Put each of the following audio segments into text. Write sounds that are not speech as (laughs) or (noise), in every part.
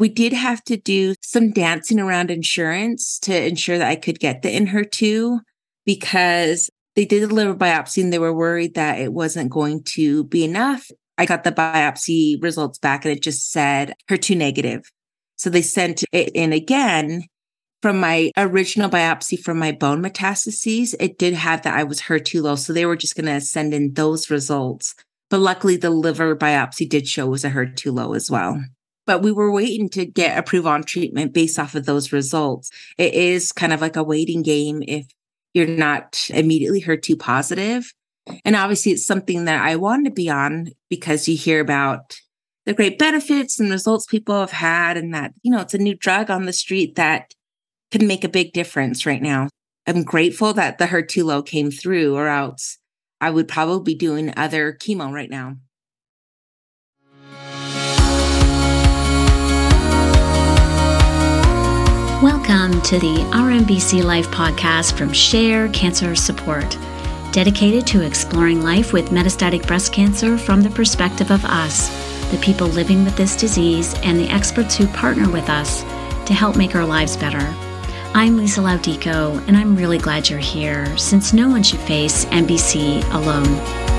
We did have to do some dancing around insurance to ensure that I could get the Enhertu because they did the liver biopsy and they were worried that it wasn't going to be enough. I got the biopsy results back and it just said HER2 negative. So they sent it in again from my original biopsy from my bone metastases. It did have that I was HER2 low. So they were just going to send in those results. But luckily, the liver biopsy did show was a HER2 low as well but we were waiting to get approved on treatment based off of those results. It is kind of like a waiting game if you're not immediately HER2 positive. And obviously, it's something that I wanted to be on because you hear about the great benefits and results people have had, and that, you know, it's a new drug on the street that can make a big difference right now. I'm grateful that the HER2 low came through, or else I would probably be doing other chemo right now. Welcome to the Our MBC Life podcast from Share Cancer Support, dedicated to exploring life with metastatic breast cancer from the perspective of us, the people living with this disease, and the experts who partner with us to help make our lives better. I'm Lisa Laudico, and I'm really glad you're here since no one should face MBC alone.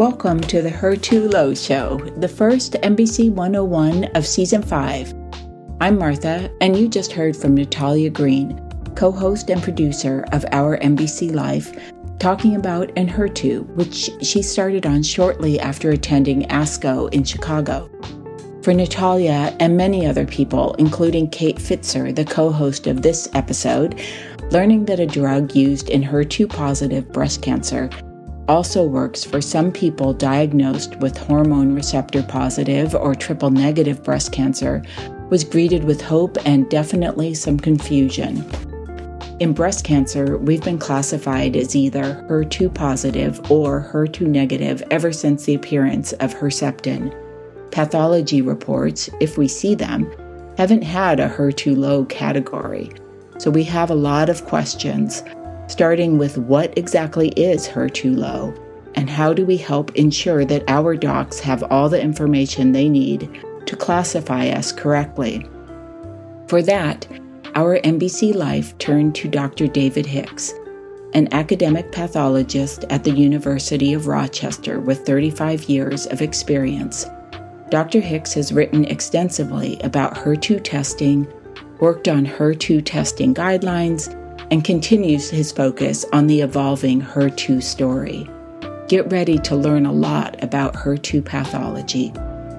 Welcome to the HER2 Low Show, the first MBC 101 of Season 5. I'm Martha, and you just heard from Natalia Green, co host and producer of Our MBC Life, talking about Enhertu, which she started on shortly after attending ASCO in Chicago. For Natalia and many other people, including Kate Fitzer, the co host of this episode, learning that a drug used in HER2 positive breast cancer also works for some people diagnosed with hormone receptor positive or triple negative breast cancer, was greeted with hope and definitely some confusion. In breast cancer, we've been classified as either HER2 positive or HER2 negative ever since the appearance of Herceptin. Pathology reports, if we see them, haven't had a HER2 low category. So we have a lot of questions starting with what exactly is HER2 low and how do we help ensure that our docs have all the information they need to classify us correctly. For that, our MBC Life turned to Dr. David Hicks, an academic pathologist at the University of Rochester with 35 years of experience. Dr. Hicks has written extensively about HER2 testing, worked on HER2 testing guidelines, and continues his focus on the evolving HER2 story. Get ready to learn a lot about HER2 pathology,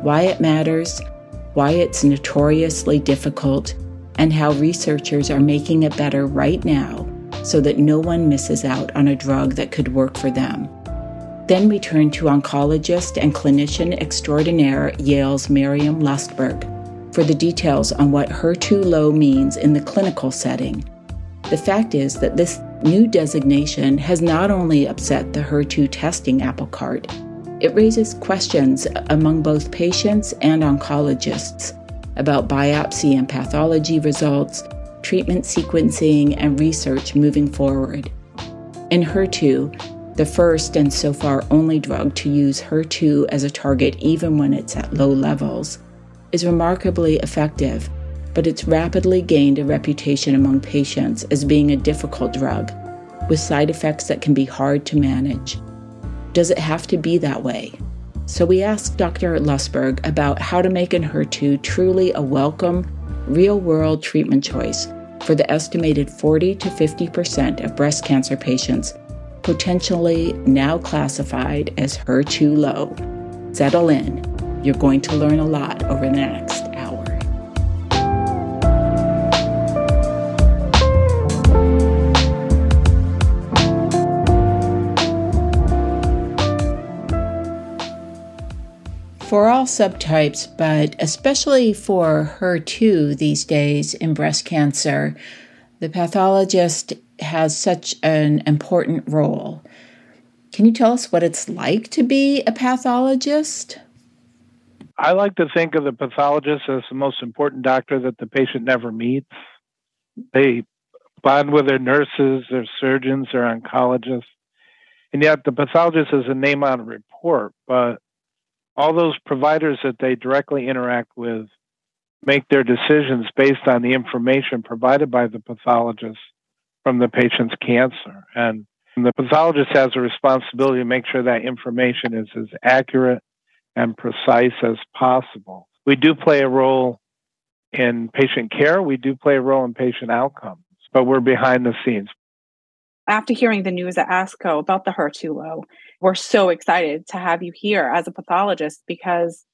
why it matters, why it's notoriously difficult, and how researchers are making it better right now so that no one misses out on a drug that could work for them. Then we turn to oncologist and clinician extraordinaire Yale's Maryam Lustberg for the details on what HER2 low means in the clinical setting the fact is that this new designation has not only upset the HER2 testing apple cart, it raises questions among both patients and oncologists about biopsy and pathology results, treatment sequencing, and research moving forward. Enhertu, the first and so far only drug to use HER2 as a target even when it's at low levels, is remarkably effective but it's rapidly gained a reputation among patients as being a difficult drug, with side effects that can be hard to manage. Does it have to be that way? So we asked Dr. Lustberg about how to make Enhertu truly a welcome, real world treatment choice for the estimated 40 to 50% of breast cancer patients potentially now classified as HER2 low. Settle in. You're going to learn a lot over the next for all subtypes, but especially for HER2 these days in breast cancer, The pathologist has such an important role. Can you tell us what it's like to be a pathologist? I like to think of the pathologist as the most important doctor that the patient never meets. They bond with their nurses, their surgeons, their oncologists. And yet the pathologist is a name on a report, but all those providers that they directly interact with make their decisions based on the information provided by the pathologist from the patient's cancer. And the pathologist has a responsibility to make sure that information is as accurate and precise as possible. We do play a role in patient care, we do play a role in patient outcomes, but we're behind the scenes. After hearing the news at ASCO about the HER2 low, we're so excited to have you here as a pathologist because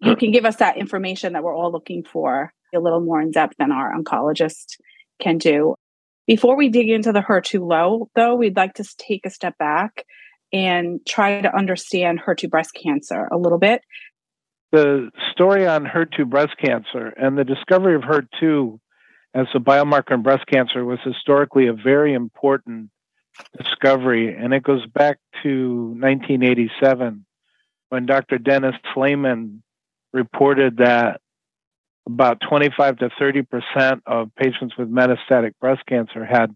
you can give us that information that we're all looking for a little more in depth than our oncologist can do. Before we dig into the HER2 low, though, we'd like to take a step back and try to understand HER2 breast cancer a little bit. The story on HER2 breast cancer and the discovery of HER2 as a biomarker in breast cancer was historically a very important discovery, and it goes back to 1987 when Dr. Dennis Slamon reported that about 25 to 30 percent of patients with metastatic breast cancer had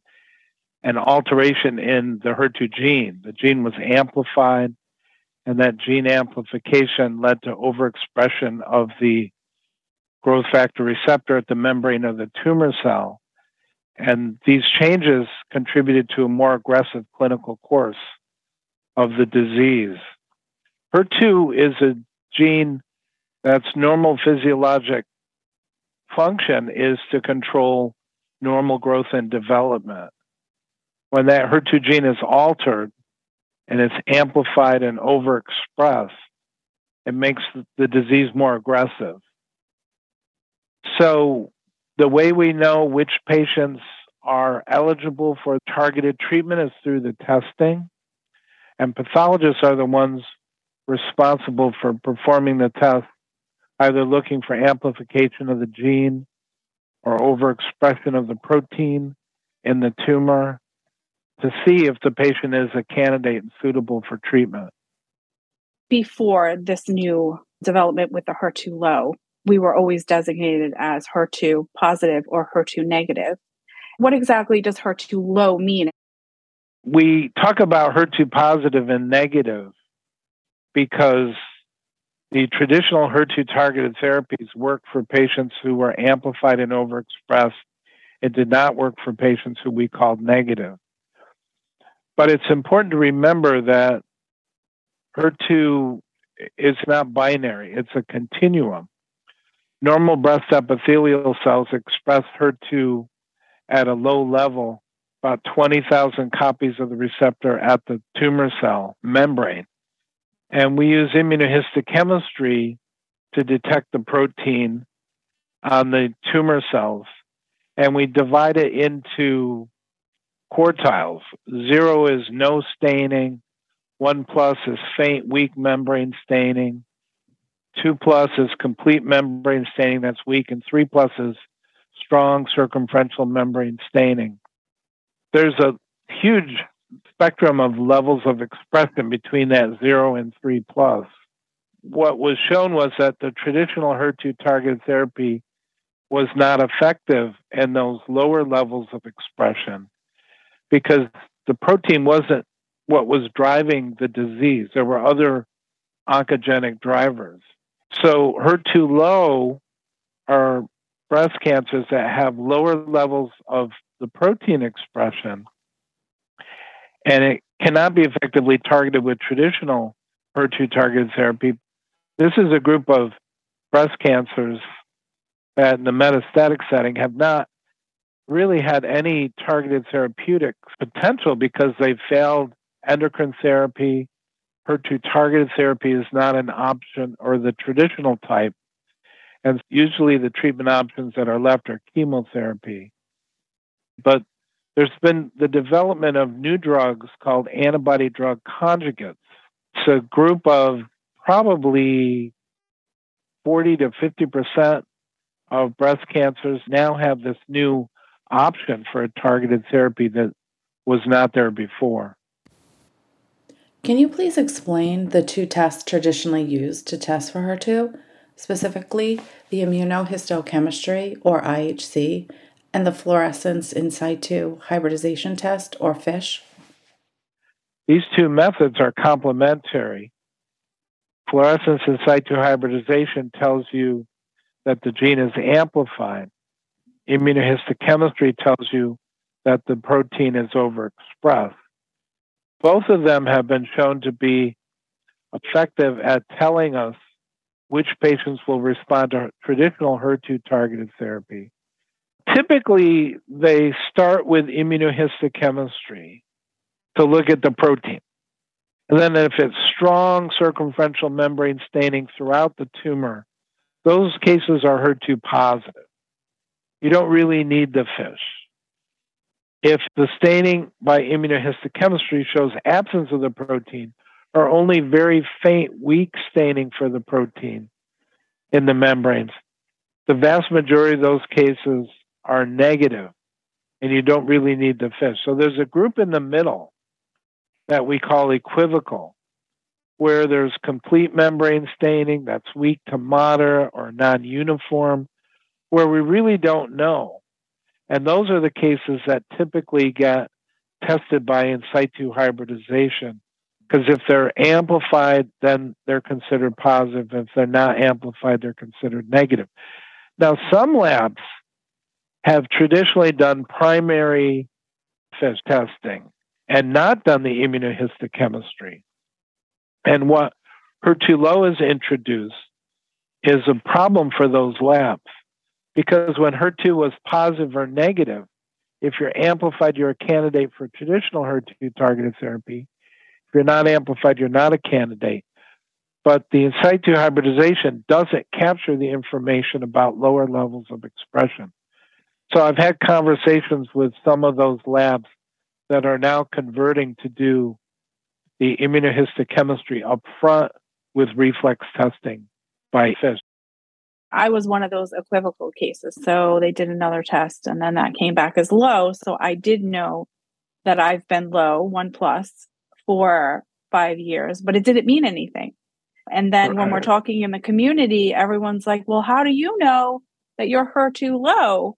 an alteration in the HER2 gene. The gene was amplified, and that gene amplification led to overexpression of the growth factor receptor at the membrane of the tumor cell. And these changes contributed to a more aggressive clinical course of the disease. HER2 is a gene that's normal physiologic function is to control normal growth and development. When that HER2 gene is altered and it's amplified and overexpressed, it makes the disease more aggressive. So, the way we know which patients are eligible for targeted treatment is through the testing, and pathologists are the ones responsible for performing the test either looking for amplification of the gene or overexpression of the protein in the tumor to see if the patient is a candidate and suitable for treatment. Before this new development with the HER2 low, we were always designated as HER2 positive or HER2 negative. What exactly does HER2 low mean? We talk about HER2 positive and negative because the traditional HER2 targeted therapies work for patients who were amplified and overexpressed. It did not work for patients who we called negative. But it's important to remember that HER2 is not binary, it's a continuum. Normal breast epithelial cells express HER2 at a low level, about 20,000 copies of the receptor at the tumor cell membrane. And we use immunohistochemistry to detect the protein on the tumor cells. And we divide it into quartiles. Zero is no staining, one plus is faint, weak membrane staining, two plus is complete membrane staining that's weak, and three plus is strong circumferential membrane staining. There's a huge spectrum of levels of expression between that zero and three plus. What was shown was that the traditional HER2 targeted therapy was not effective in those lower levels of expression because the protein wasn't what was driving the disease. There were other oncogenic drivers. So HER2 low are breast cancers that have lower levels of the protein expression and it cannot be effectively targeted with traditional HER2 targeted therapy. This is a group of breast cancers that in the metastatic setting have not really had any targeted therapeutic potential because they've failed endocrine therapy. HER2 targeted therapy is not an option or the traditional type. And usually the treatment options that are left are chemotherapy. But there's been the development of new drugs called antibody drug conjugates. It's a group of probably 40 to 50% of breast cancers now have this new option for a targeted therapy that was not there before. Can you please explain the two tests traditionally used to test for HER2, specifically the immunohistochemistry or IHC and the fluorescence in situ hybridization test or FISH? These two methods are complementary. Fluorescence in situ hybridization tells you that the gene is amplified. Immunohistochemistry tells you that the protein is overexpressed. Both of them have been shown to be effective at telling us which patients will respond to traditional HER2 targeted therapy. Typically, they start with immunohistochemistry to look at the protein. And then, if it's strong circumferential membrane staining throughout the tumor, those cases are HER2 positive. You don't really need the FISH. If the staining by immunohistochemistry shows absence of the protein or only very faint, weak staining for the protein in the membranes, the vast majority of those cases are negative and you don't really need the FISH. So there's a group in the middle that we call equivocal, where there's complete membrane staining that's weak to moderate or non uniform, where we really don't know. And those are the cases that typically get tested by in situ hybridization. Because if they're amplified, then they're considered positive. If they're not amplified, they're considered negative. Now, some labs have traditionally done primary FISH testing and not done the immunohistochemistry. And what HER2 low has introduced is a problem for those labs because when HER2 was positive or negative, if you're amplified, you're a candidate for traditional HER2 targeted therapy. If you're not amplified, you're not a candidate. But the in situ hybridization doesn't capture the information about lower levels of expression. So I've had conversations with some of those labs that are now converting to do the immunohistochemistry up front with reflex testing by FISH. I was one of those equivocal cases. So they did another test and then that came back as low. So I did know that I've been low, one plus, for five years, but it didn't mean anything. And then right. when we're talking in the community, everyone's like, well, how do you know that you're HER2 low?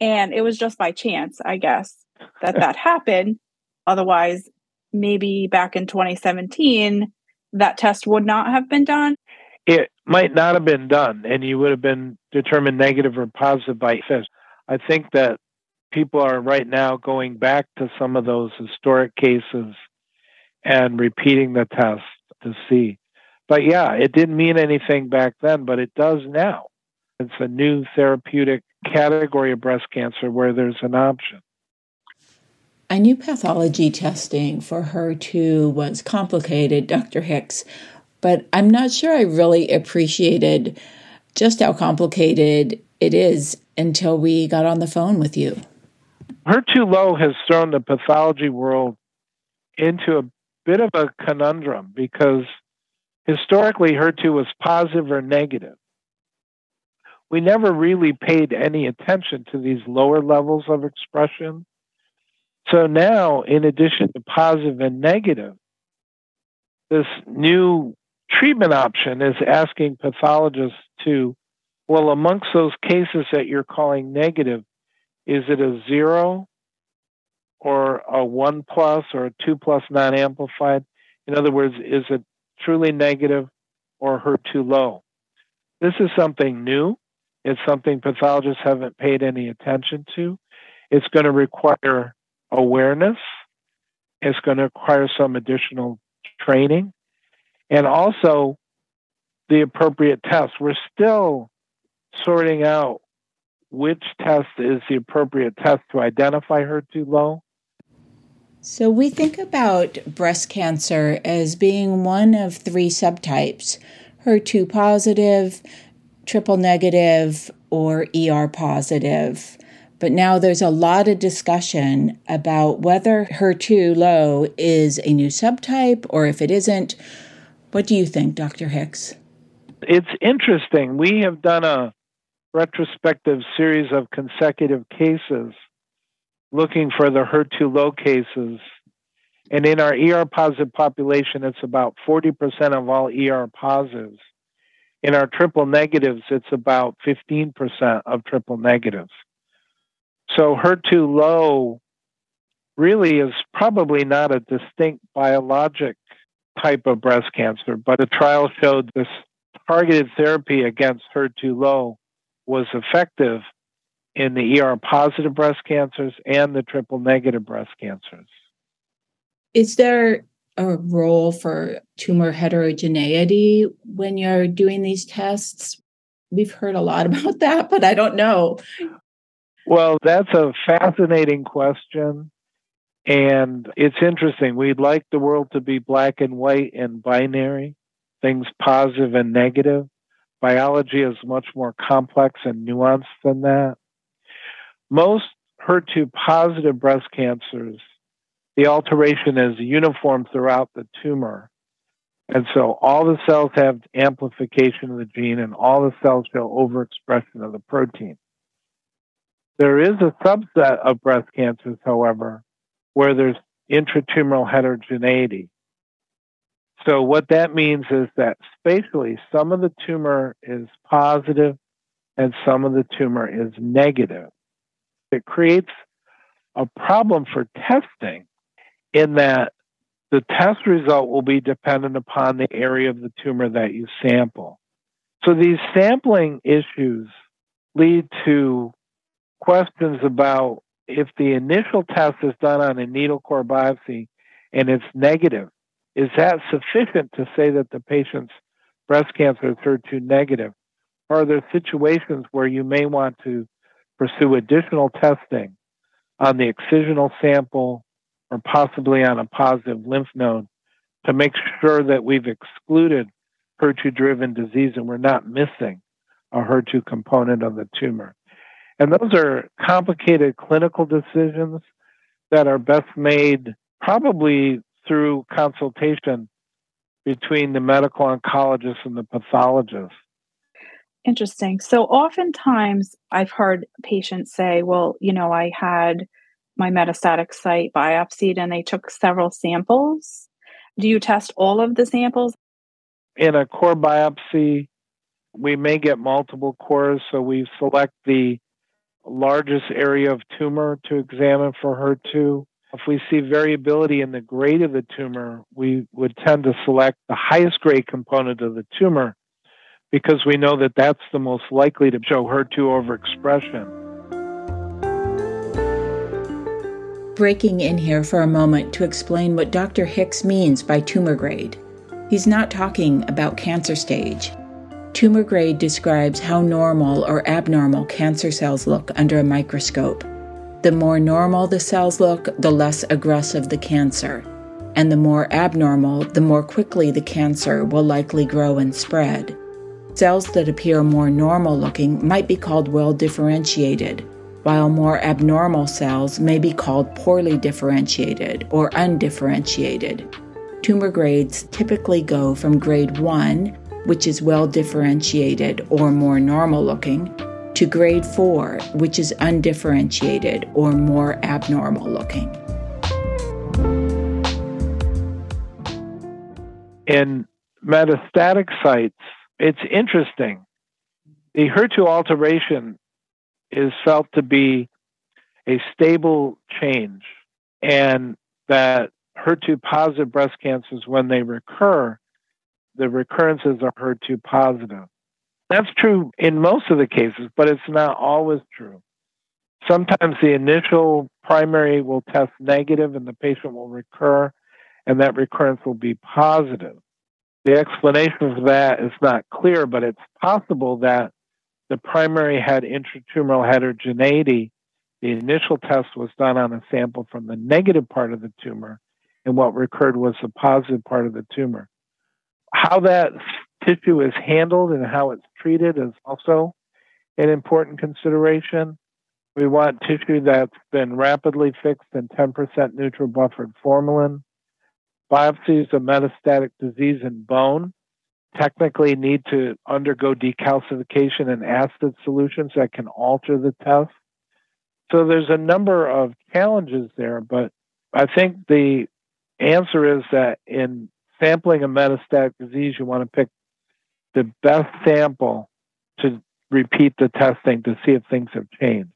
And it was just by chance, I guess, that that (laughs) happened. Otherwise, maybe back in 2017, that test would not have been done. It might not have been done, and you would have been determined negative or positive by FISH. I think that people are right now going back to some of those historic cases and repeating the test to see. But yeah, it didn't mean anything back then, but it does now. It's a new therapeutic category of breast cancer where there's an option. I knew pathology testing for HER2 was complicated, Dr. Hicks, but I'm not sure I really appreciated just how complicated it is until we got on the phone with you. HER2 low has thrown the pathology world into a bit of a conundrum because historically HER2 was positive or negative we never really paid any attention to these lower levels of expression. So now, in addition to positive and negative, this new treatment option is asking pathologists to, well, amongst those cases that you're calling negative, is it a zero or a one plus or a two plus non amplified? In other words, is it truly negative or HER2 low? This is something new. It's something pathologists haven't paid any attention to. It's going to require awareness. It's going to require some additional training and also the appropriate test. We're still sorting out which test is the appropriate test to identify HER2 low. So, we think about breast cancer as being one of three subtypes HER2 positive, triple negative or ER positive. But now there's a lot of discussion about whether HER2 low is a new subtype or if it isn't. What do you think, Dr. Hicks? It's interesting. We have done a retrospective series of consecutive cases looking for the HER2 low cases. And in our ER positive population, it's about 40% of all ER positives. In our triple negatives, it's about 15% of triple negatives. So HER2 low really is probably not a distinct biologic type of breast cancer, but a trial showed this targeted therapy against HER2 low was effective in the ER positive breast cancers and the triple negative breast cancers. Is there a role for tumor heterogeneity when you're doing these tests? We've heard a lot (laughs) about that, but I don't know. Well, that's a fascinating question. And it's interesting. We'd like the world to be black and white and binary, things positive and negative. Biology is much more complex and nuanced than that. Most HER2 positive breast cancers, the alteration is uniform throughout the tumor. And so all the cells have amplification of the gene and all the cells show overexpression of the protein. There is a subset of breast cancers, however, where there's intratumoral heterogeneity. So what that means is that spatially, some of the tumor is positive and some of the tumor is negative. It creates a problem for testing in that the test result will be dependent upon the area of the tumor that you sample. So these sampling issues lead to questions about if the initial test is done on a needle core biopsy and it's negative, is that sufficient to say that the patient's breast cancer is HER2 negative? Or are there situations where you may want to pursue additional testing on the excisional sample or possibly on a positive lymph node to make sure that we've excluded HER2 driven disease and we're not missing a HER2 component of the tumor. And those are complicated clinical decisions that are best made probably through consultation between the medical oncologist and the pathologist. Interesting. So oftentimes I've heard patients say, well, you know, I had my metastatic site biopsied and they took several samples. Do you test all of the samples? In a core biopsy, we may get multiple cores, so we select the largest area of tumor to examine for HER2. If we see variability in the grade of the tumor, we would tend to select the highest grade component of the tumor because we know that that's the most likely to show HER2 overexpression. Breaking in here for a moment to explain what Dr. Hicks means by tumor grade. He's not talking about cancer stage. Tumor grade describes how normal or abnormal cancer cells look under a microscope. The more normal the cells look, the less aggressive the cancer. And the more abnormal, the more quickly the cancer will likely grow and spread. Cells that appear more normal looking might be called well differentiated, while more abnormal cells may be called poorly differentiated or undifferentiated. Tumor grades typically go from grade 1, which is well differentiated or more normal looking, to grade 4, which is undifferentiated or more abnormal looking. In metastatic sites, it's interesting. The HER2 alteration is felt to be a stable change, and that HER2 positive breast cancers, when they recur, the recurrences are HER2 positive. That's true in most of the cases, but it's not always true. Sometimes the initial primary will test negative and the patient will recur, and that recurrence will be positive. The explanation for that is not clear, but it's possible that the primary had intratumoral heterogeneity. The initial test was done on a sample from the negative part of the tumor, and what recurred was the positive part of the tumor. How that tissue is handled and how it's treated is also an important consideration. We want tissue that's been rapidly fixed in 10% neutral buffered formalin biopsies of metastatic disease in bone technically need to undergo decalcification in acid solutions that can alter the test. So there's a number of challenges there, but I think the answer is that in sampling a metastatic disease, you want to pick the best sample to repeat the testing to see if things have changed.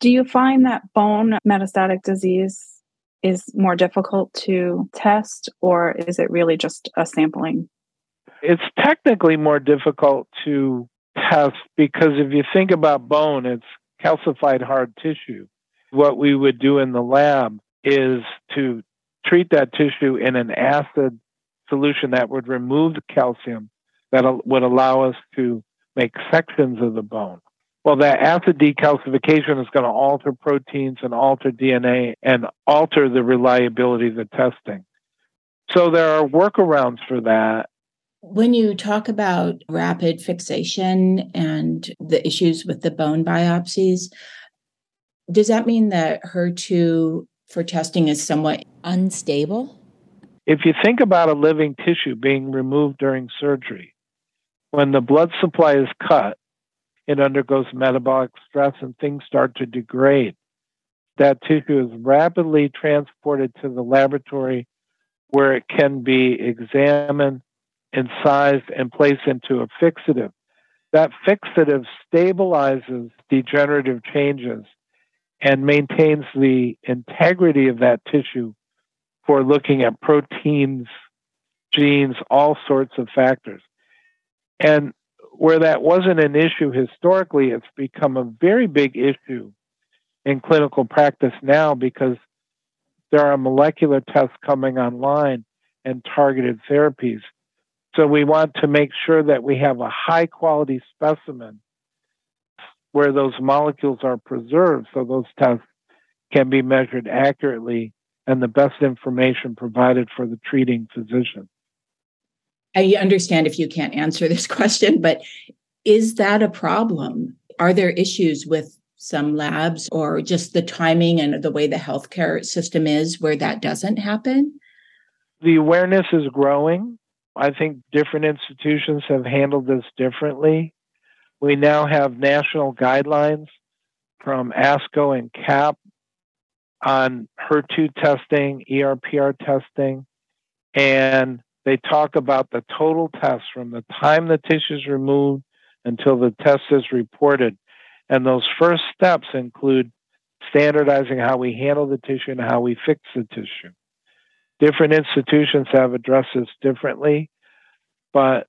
Do you find that bone metastatic disease is more difficult to test, or is it really just a sampling? It's technically more difficult to test because if you think about bone, it's calcified hard tissue. What we would do in the lab is to treat that tissue in an acid solution that would remove the calcium that would allow us to make sections of the bone. Well, that acid decalcification is going to alter proteins and alter DNA and alter the reliability of the testing. So there are workarounds for that. When you talk about rapid fixation and the issues with the bone biopsies, does that mean that HER2 for testing is somewhat unstable? If you think about a living tissue being removed during surgery, when the blood supply is cut, it undergoes metabolic stress and things start to degrade. That tissue is rapidly transported to the laboratory where it can be examined, incised, and placed into a fixative. That fixative stabilizes degenerative changes and maintains the integrity of that tissue for looking at proteins, genes, all sorts of factors. And where that wasn't an issue historically, it's become a very big issue in clinical practice now because there are molecular tests coming online and targeted therapies. So we want to make sure that we have a high quality specimen where those molecules are preserved so those tests can be measured accurately and the best information provided for the treating physician. I understand if you can't answer this question, but is that a problem? Are there issues with some labs or just the timing and the way the healthcare system is where that doesn't happen? The awareness is growing. I think different institutions have handled this differently. We now have national guidelines from ASCO and CAP on HER2 testing, ERPR testing, and they talk about the total test from the time the tissue is removed until the test is reported. And those first steps include standardizing how we handle the tissue and how we fix the tissue. Different institutions have addressed this differently, but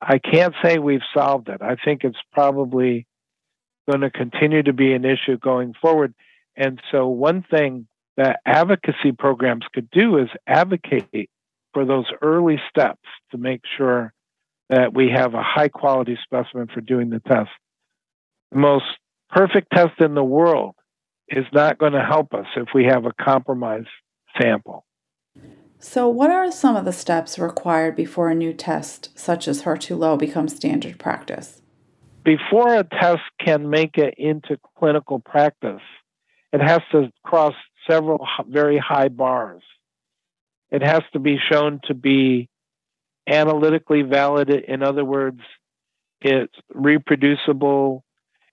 I can't say we've solved it. I think it's probably going to continue to be an issue going forward. And so, one thing that advocacy programs could do is advocate for those early steps to make sure that we have a high quality specimen for doing the test. The most perfect test in the world is not going to help us if we have a compromised sample. So, what are some of the steps required before a new test, such as HER2 low, becomes standard practice? Before a test can make it into clinical practice, it has to cross several very high bars. It has to be shown to be analytically valid. In other words, it's reproducible.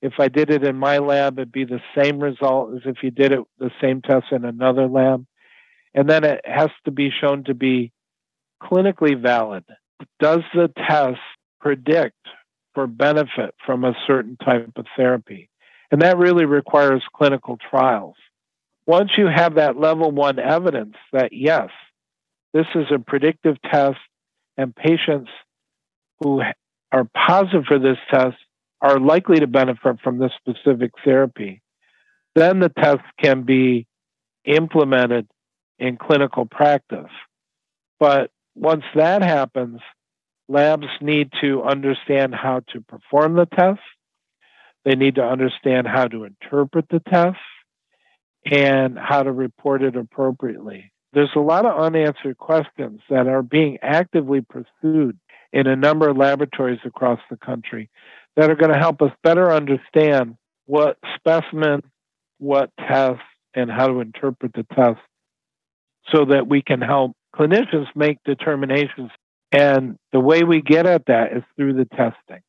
If I did it in my lab, it'd be the same result as if you did it the same test in another lab. And then it has to be shown to be clinically valid. Does the test predict for benefit from a certain type of therapy? And that really requires clinical trials. Once you have that level one evidence that yes, this is a predictive test, and patients who are positive for this test are likely to benefit from this specific therapy. Then the test can be implemented in clinical practice. But once that happens, labs need to understand how to perform the test. They need to understand how to interpret the test and how to report it appropriately there's a lot of unanswered questions that are being actively pursued in a number of laboratories across the country that are going to help us better understand what specimen, what test, and how to interpret the test so that we can help clinicians make determinations. And the way we get at that is through the testing.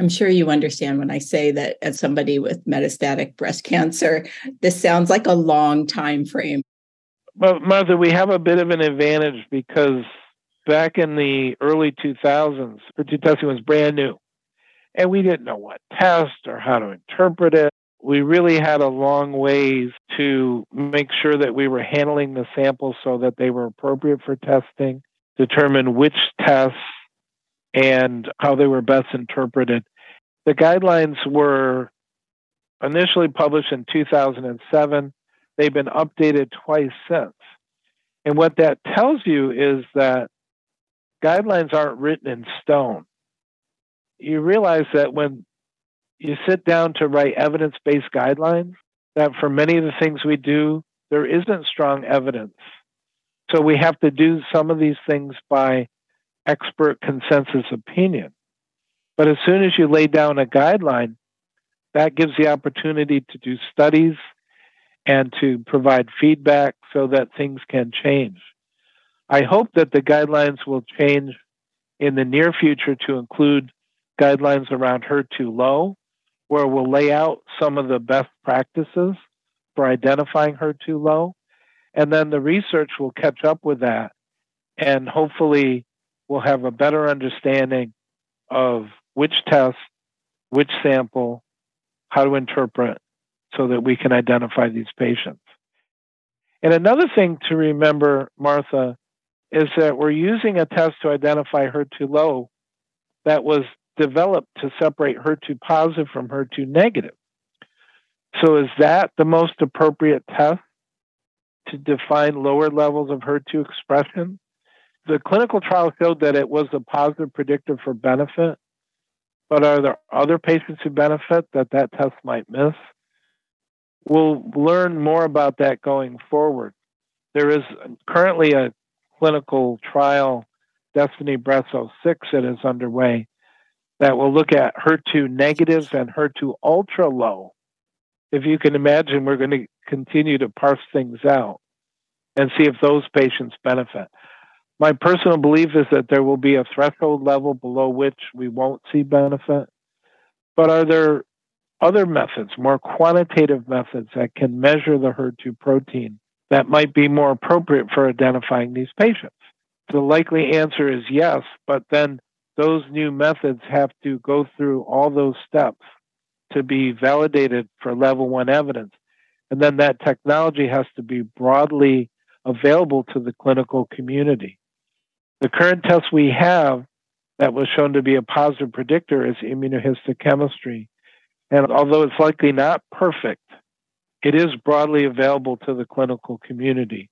I'm sure you understand when I say that as somebody with metastatic breast cancer, this sounds like a long time frame. Well, Martha, we have a bit of an advantage because back in the early 2000s, HER2 testing was brand new. And we didn't know what test or how to interpret it. We really had a long ways to make sure that we were handling the samples so that they were appropriate for testing, determine which tests and how they were best interpreted. The guidelines were initially published in 2007. They've been updated twice since. And what that tells you is that guidelines aren't written in stone. You realize that when you sit down to write evidence based guidelines, that for many of the things we do, there isn't strong evidence. So we have to do some of these things by expert consensus opinion. But as soon as you lay down a guideline, that gives the opportunity to do studies and to provide feedback so that things can change. I hope that the guidelines will change in the near future to include guidelines around HER2 low, where we'll lay out some of the best practices for identifying HER2 low. And then the research will catch up with that. And hopefully, we'll have a better understanding of which test, which sample, how to interpret so that we can identify these patients. And another thing to remember, Martha, is that we're using a test to identify HER2 low that was developed to separate HER2 positive from HER2 negative. So, is that the most appropriate test to define lower levels of HER2 expression? The clinical trial showed that it was a positive predictor for benefit, but are there other patients who benefit that that test might miss? We'll learn more about that going forward. There is currently a clinical trial, Destiny Breast 06, that is underway that will look at HER2 negative and HER2 ultra low. If you can imagine, we're going to continue to parse things out and see if those patients benefit. My personal belief is that there will be a threshold level below which we won't see benefit. But are there other methods, more quantitative methods that can measure the HER2 protein that might be more appropriate for identifying these patients? The likely answer is yes, but then those new methods have to go through all those steps to be validated for level one evidence. And then that technology has to be broadly available to the clinical community. The current test we have that was shown to be a positive predictor is immunohistochemistry. And although it's likely not perfect, it is broadly available to the clinical community.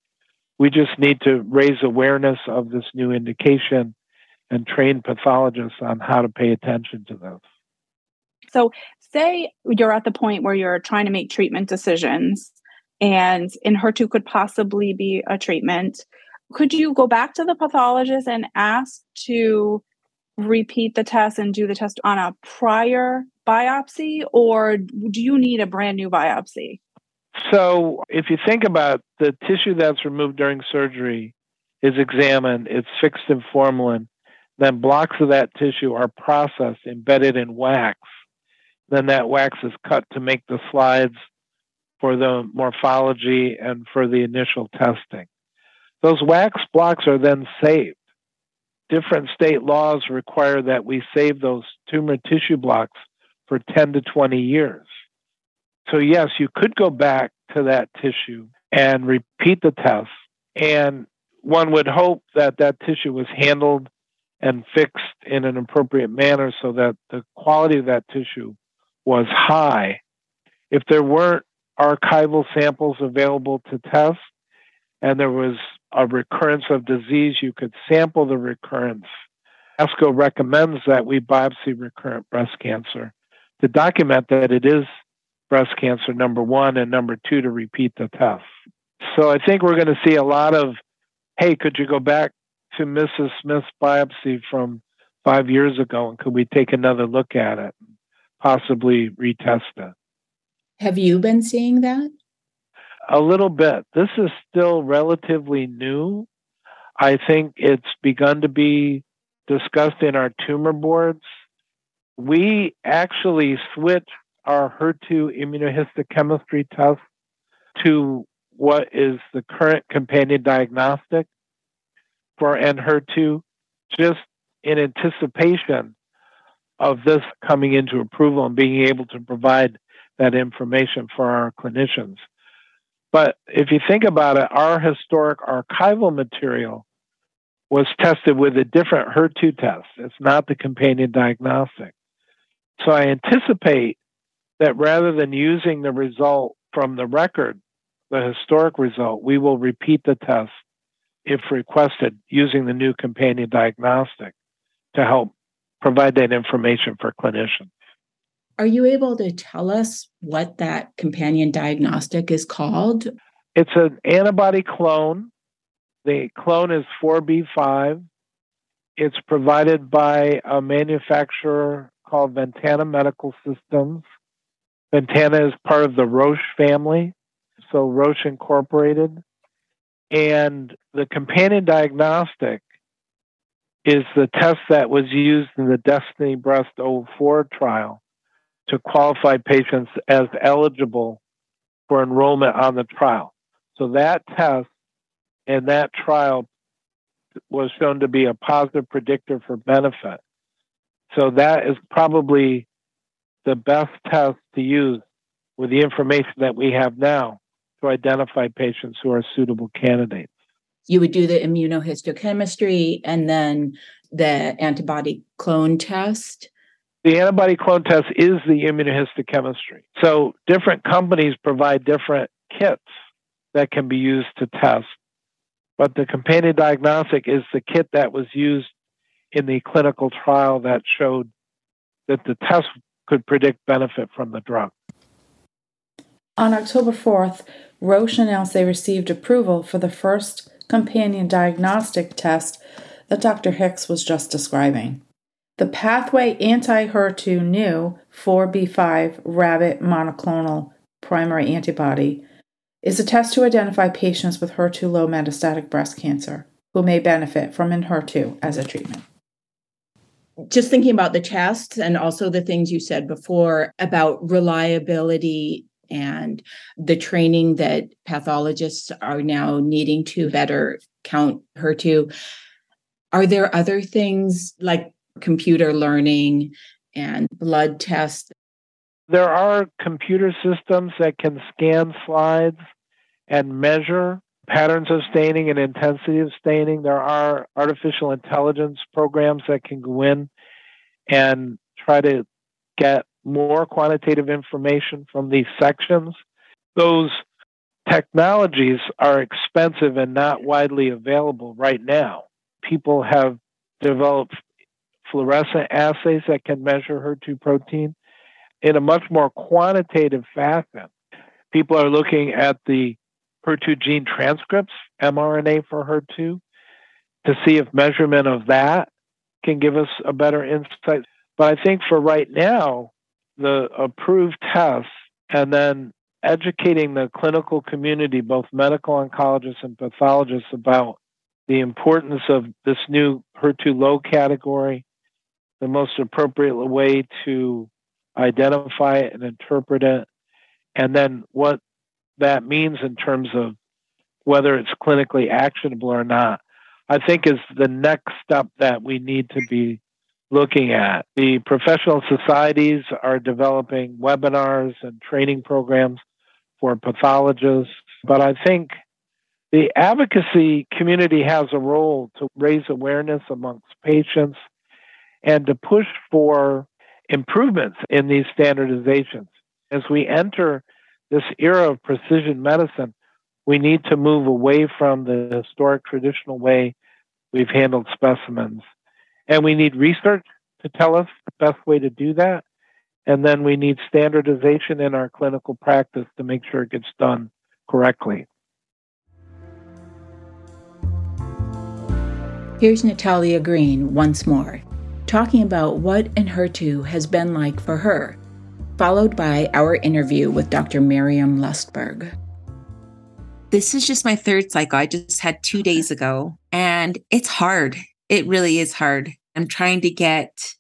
We just need to raise awareness of this new indication and train pathologists on how to pay attention to this. So, say you're at the point where you're trying to make treatment decisions, and Enhertu could possibly be a treatment. Could you go back to the pathologist and ask to repeat the test and do the test on a prior biopsy, or do you need a brand new biopsy? So, if you think about the tissue that's removed during surgery is examined, it's fixed in formalin, then blocks of that tissue are processed, embedded in wax. Then that wax is cut to make the slides for the morphology and for the initial testing. Those wax blocks are then saved. Different state laws require that we save those tumor tissue blocks for 10 to 20 years. So, yes, you could go back to that tissue and repeat the test. And one would hope that that tissue was handled and fixed in an appropriate manner so that the quality of that tissue was high. If there weren't archival samples available to test and there was a recurrence of disease, you could sample the recurrence. ASCO recommends that we biopsy recurrent breast cancer to document that it is breast cancer, number one, and number two, to repeat the test. So I think we're going to see a lot of, hey, could you go back to Mrs. Smith's biopsy from five years ago and could we take another look at it, possibly retest it? Have you been seeing that? A little bit. This is still relatively new. I think it's begun to be discussed in our tumor boards. we actually switched our HER2 immunohistochemistry test to what is the current companion diagnostic for Enhertu, just in anticipation of this coming into approval and being able to provide that information for our clinicians. But if you think about it, our historic archival material was tested with a different HER2 test. It's not the companion diagnostic. So I anticipate that rather than using the result from the record, the historic result, we will repeat the test if requested using the new companion diagnostic to help provide that information for clinicians. Are you able to tell us what that companion diagnostic is called? It's an antibody clone. The clone is 4B5. It's provided by a manufacturer called Ventana Medical Systems. Ventana is part of the Roche family, so Roche Incorporated. And the companion diagnostic is the test that was used in the Destiny Breast 04 trial to qualify patients as eligible for enrollment on the trial. So that test and that trial was shown to be a positive predictor for benefit. So that is probably the best test to use with the information that we have now to identify patients who are suitable candidates. You would do the immunohistochemistry and then the antibody clone test the antibody clone test is the immunohistochemistry. So different companies provide different kits that can be used to test. But the companion diagnostic is the kit that was used in the clinical trial that showed that the test could predict benefit from the drug. On October 4th, Roche announced they received approval for the first companion diagnostic test that Dr. Hicks was just describing. The pathway anti HER2 neu 4B5 rabbit monoclonal primary antibody is a test to identify patients with HER2 low metastatic breast cancer who may benefit from Enhertu as a treatment. Just thinking about the test and also the things you said before about reliability and the training that pathologists are now needing to better count HER2. Are there other things like computer learning and blood tests. There are computer systems that can scan slides and measure patterns of staining and intensity of staining. There are artificial intelligence programs that can go in and try to get more quantitative information from these sections. Those technologies are expensive and not widely available right now. People have developed fluorescent assays that can measure HER2 protein in a much more quantitative fashion. People are looking at the HER2 gene transcripts, mRNA for HER2, to see if measurement of that can give us a better insight. But I think for right now, the approved tests and then educating the clinical community, both medical oncologists and pathologists, about the importance of this new HER2 low category the most appropriate way to identify it and interpret it, and then what that means in terms of whether it's clinically actionable or not, I think is the next step that we need to be looking at. The professional societies are developing webinars and training programs for pathologists, but I think the advocacy community has a role to raise awareness amongst patients and to push for improvements in these standardizations. As we enter this era of precision medicine, we need to move away from the historic traditional way we've handled specimens. And we need research to tell us the best way to do that. And then we need standardization in our clinical practice to make sure it gets done correctly. Here's Natalia Green once more talking about what Enhertu has been like for her, followed by our interview with Dr. Maryam Lustberg. This is just my third cycle. I just had two days ago, and it's hard. It really is hard. I'm trying to get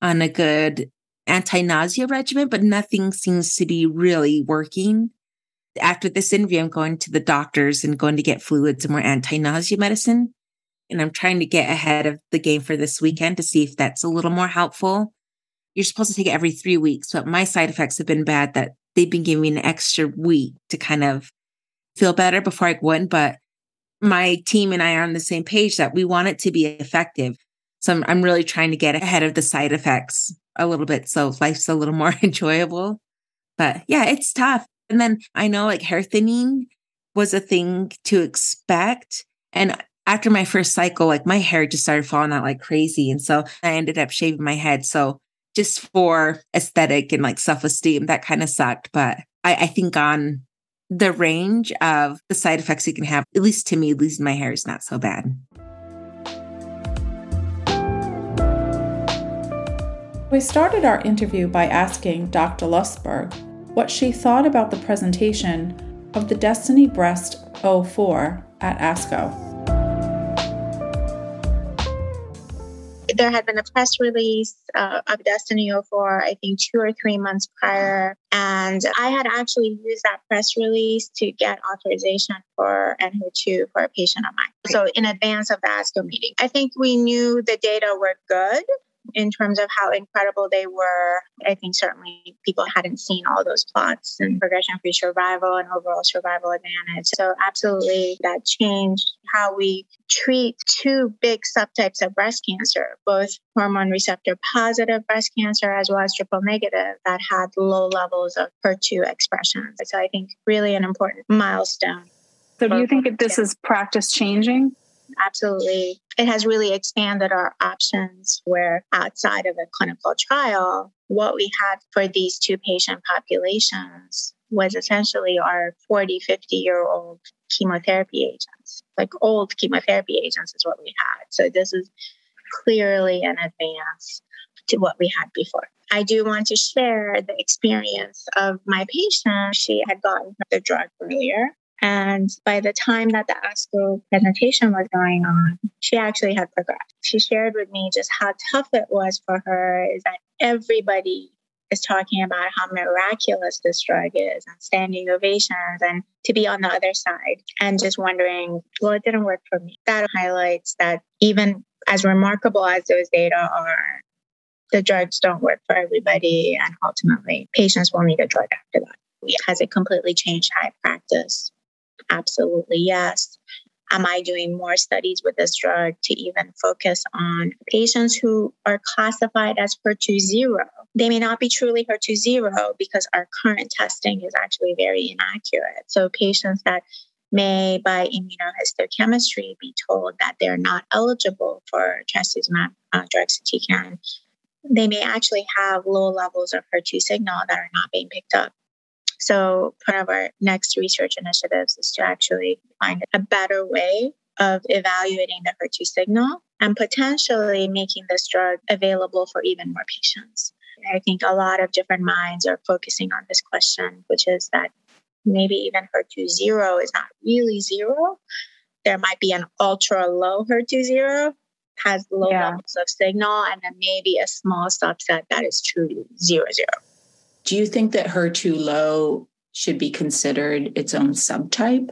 on a good anti nausea regimen, but nothing seems to be really working. After this interview, I'm going to the doctors and going to get fluids and more anti nausea medicine. And I'm trying to get ahead of the game for this weekend to see if that's a little more helpful. You're supposed to take it every three weeks, but my side effects have been bad that they've been giving me an extra week to kind of feel better before I go in. But my team and I are on the same page that we want it to be effective. So I'm, I'm really trying to get ahead of the side effects a little bit so life's a little (laughs) more enjoyable. But yeah, it's tough. And then I know like hair thinning was a thing to expect. And after my first cycle, like my hair just started falling out like crazy. And so I ended up shaving my head. So just for aesthetic and like self esteem, that kind of sucked. But I, I think on the range of the side effects you can have, at least to me, losing my hair is not so bad. We started our interview by asking Dr. Lustberg what she thought about the presentation of the Destiny Breast 04 at ASCO. There had been a press release uh, of Destiny 04, I think two or three months prior. And I had actually used that press release to get authorization for Enhertu for a patient of mine. So in advance of the ASCO meeting, I think we knew the data were good in terms of how incredible they were. I think certainly people hadn't seen all those plots and mm. progression free survival and overall survival advantage. So, absolutely, that changed how we treat two big subtypes of breast cancer, both hormone receptor positive breast cancer as well as triple negative that had low levels of HER2 expression. So, I think really an important milestone. So, do you think if this is practice changing? Absolutely. It has really expanded our options where outside of a clinical trial, what we had for these two patient populations was essentially our 40, 50 year old chemotherapy agents. Like old chemotherapy agents is what we had. So this is clearly an advance to what we had before. I do want to share the experience of my patient. She had gotten the drug earlier and by the time that the ASCO presentation was going on, she actually had progressed. She shared with me just how tough it was for her, is that everybody is talking about how miraculous this drug is and standing ovations and to be on the other side and just wondering, well, it didn't work for me. That highlights that even as remarkable as those data are, the drugs don't work for everybody. And ultimately, patients will need a drug after that. Has it completely changed I practice? Absolutely, yes. Am I doing more studies with this drug to even focus on patients who are classified as HER2 zero? They may not be truly HER2 zero because our current testing is actually very inaccurate. So, patients that may, by immunohistochemistry, be told that they're not eligible for trastuzumab uh, deruxtecan, they may actually have low levels of HER2 signal that are not being picked up so, part of our next research initiatives is to actually find a better way of evaluating the HER2 signal and potentially making this drug available for even more patients. I think a lot of different minds are focusing on this question, which is that maybe even HER2 zero is not really zero. There might be an ultra low HER2 zero, has low yeah. levels of signal, and then maybe a small subset that is truly zero zero. Do you think that HER2 low should be considered its own subtype?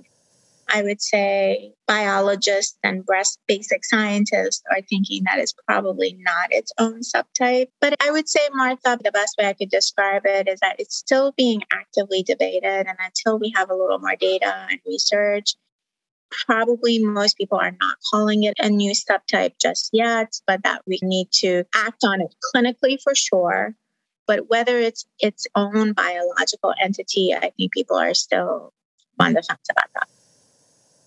I would say biologists and breast basic scientists are thinking that it's probably not its own subtype. But I would say, Martha, the best way I could describe it is that it's still being actively debated. And until we have a little more data and research, probably most people are not calling it a new subtype just yet, but that we need to act on it clinically for sure but whether it's its own biological entity, I think people are still on the fence about that.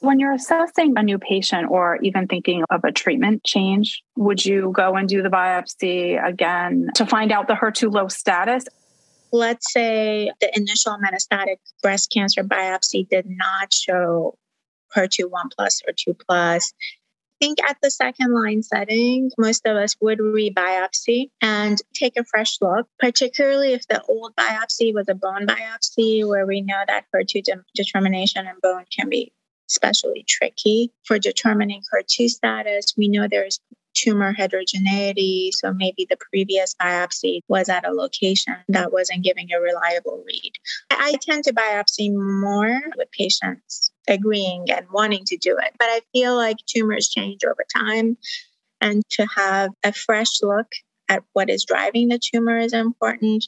When you're assessing a new patient or even thinking of a treatment change, would you go and do the biopsy again to find out the HER2 low status? Let's say the initial metastatic breast cancer biopsy did not show HER2 1 plus or 2 plus think at the second line setting, most of us would rebiopsy and take a fresh look, particularly if the old biopsy was a bone biopsy where we know that HER2 de- determination in bone can be especially tricky. For determining HER2 status, we know there's tumor heterogeneity. So maybe the previous biopsy was at a location that wasn't giving a reliable read. I tend to biopsy more with patients agreeing and wanting to do it, but I feel like tumors change over time. And to have a fresh look at what is driving the tumor is important.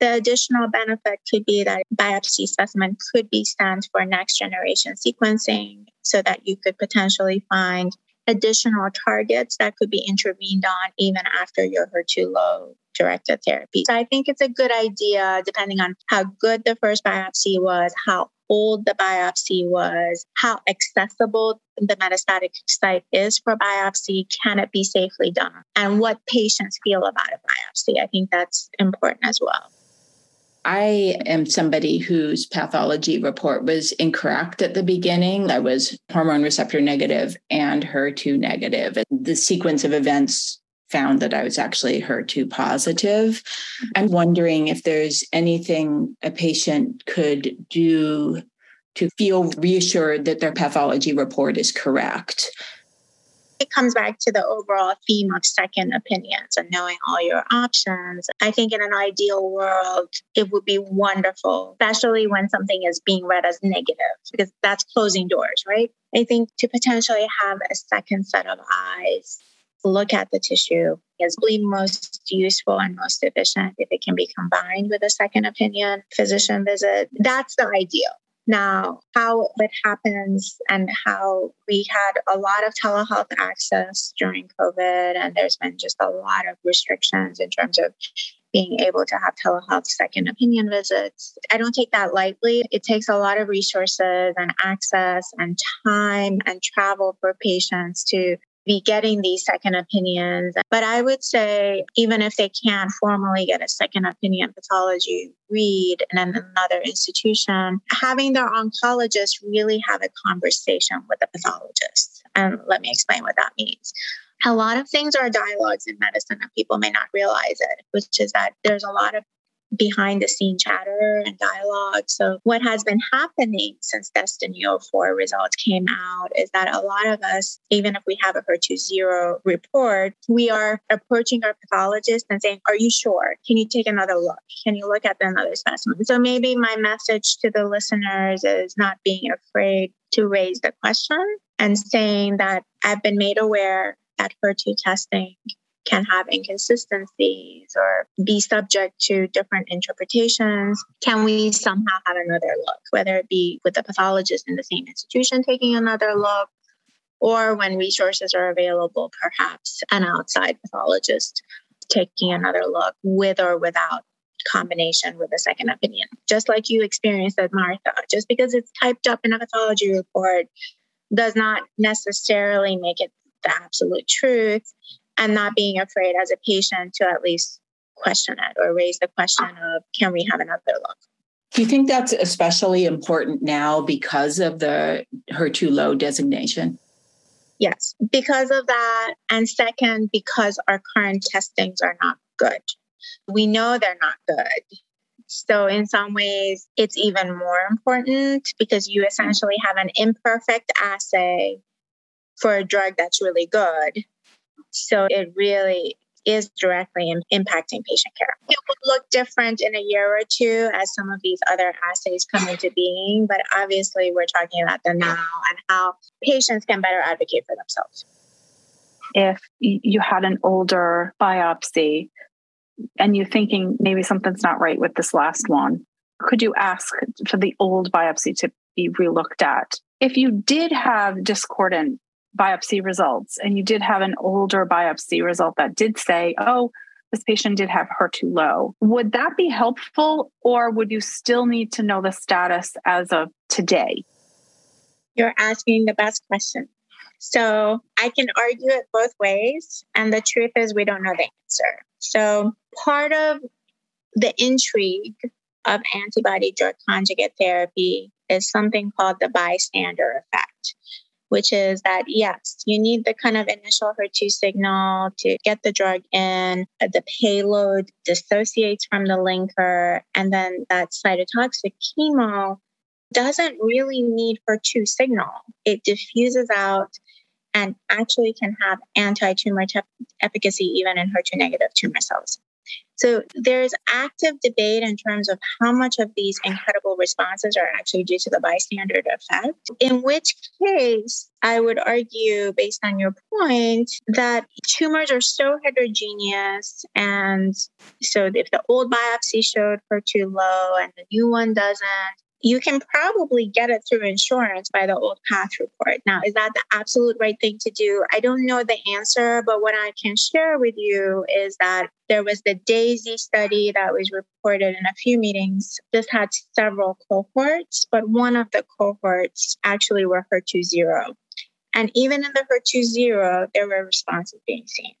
The additional benefit could be that biopsy specimen could be sent for next generation sequencing so that you could potentially find additional targets that could be intervened on even after your HER2 low directed therapy. So I think it's a good idea, depending on how good the first biopsy was, how old the biopsy was, how accessible the metastatic site is for biopsy, can it be safely done, and what patients feel about a biopsy. I think that's important as well. I am somebody whose pathology report was incorrect at the beginning. I was hormone receptor negative and HER2 negative. The sequence of events found that I was actually HER2 positive. I'm wondering if there's anything a patient could do to feel reassured that their pathology report is correct it comes back to the overall theme of second opinions and knowing all your options. I think in an ideal world, it would be wonderful, especially when something is being read as negative, because that's closing doors, right? I think to potentially have a second set of eyes look at the tissue is really most useful and most efficient if it can be combined with a second opinion physician visit. That's the ideal. Now, how it happens and how we had a lot of telehealth access during COVID, and there's been just a lot of restrictions in terms of being able to have telehealth second opinion visits. I don't take that lightly. It takes a lot of resources and access and time and travel for patients to be getting these second opinions. But I would say, even if they can't formally get a second opinion pathology read in another institution, having their oncologist really have a conversation with the pathologist. And let me explain what that means. A lot of things are dialogues in medicine and people may not realize it, which is that there's a lot of behind the scene chatter and dialogue. So, what has been happening since Destiny 04 results came out is that a lot of us, even if we have a HER2 zero report, we are approaching our pathologist and saying, Are you sure? Can you take another look? Can you look at another specimen? So, maybe my message to the listeners is not being afraid to raise the question and saying that I've been made aware that HER2 testing can have inconsistencies or be subject to different interpretations. Can we somehow have another look, whether it be with the pathologist in the same institution taking another look, or when resources are available, perhaps an outside pathologist taking another look with or without combination with a second opinion. Just like you experienced at Martha, just because it's typed up in a pathology report does not necessarily make it the absolute truth and not being afraid as a patient to at least question it or raise the question of can we have another look do you think that's especially important now because of the HER2 low designation? Yes, because of that. And second, because our current testings are not good. We know they're not good. So, in some ways, it's even more important because you essentially have an imperfect assay for a drug that's really good. So it really is directly impacting patient care. It will look different in a year or two as some of these other assays come into being, but obviously we're talking about the now and how patients can better advocate for themselves. If you had an older biopsy and you're thinking maybe something's not right with this last one, could you ask for the old biopsy to be relooked at? If you did have discordant biopsy results and you did have an older biopsy result that did say, oh, this patient did have HER2 low, would that be helpful or would you still need to know the status as of today? You're asking the best question. So I can argue it both ways. And the truth is, we don't know the answer. So part of the intrigue of antibody drug conjugate therapy is something called the bystander effect which is that yes, you need the kind of initial HER2 signal to get the drug in. Uh, the payload dissociates from the linker, and then that cytotoxic chemo doesn't really need HER2 signal. It diffuses out and actually can have anti tumor te- efficacy even in HER2 negative tumor cells. So there's active debate in terms of how much of these incredible responses are actually due to the bystander effect. In which case, I would argue, based on your point, that tumors are so heterogeneous. And so if the old biopsy showed HER2 low and the new one doesn't, you can probably get it through insurance by the old path report. Now, is that the absolute right thing to do? I don't know the answer, but what I can share with you is that there was the DAISY study that was reported in a few meetings. This had several cohorts, but one of the cohorts actually were HER2 zero. And even in the HER2 zero, there were responses being seen.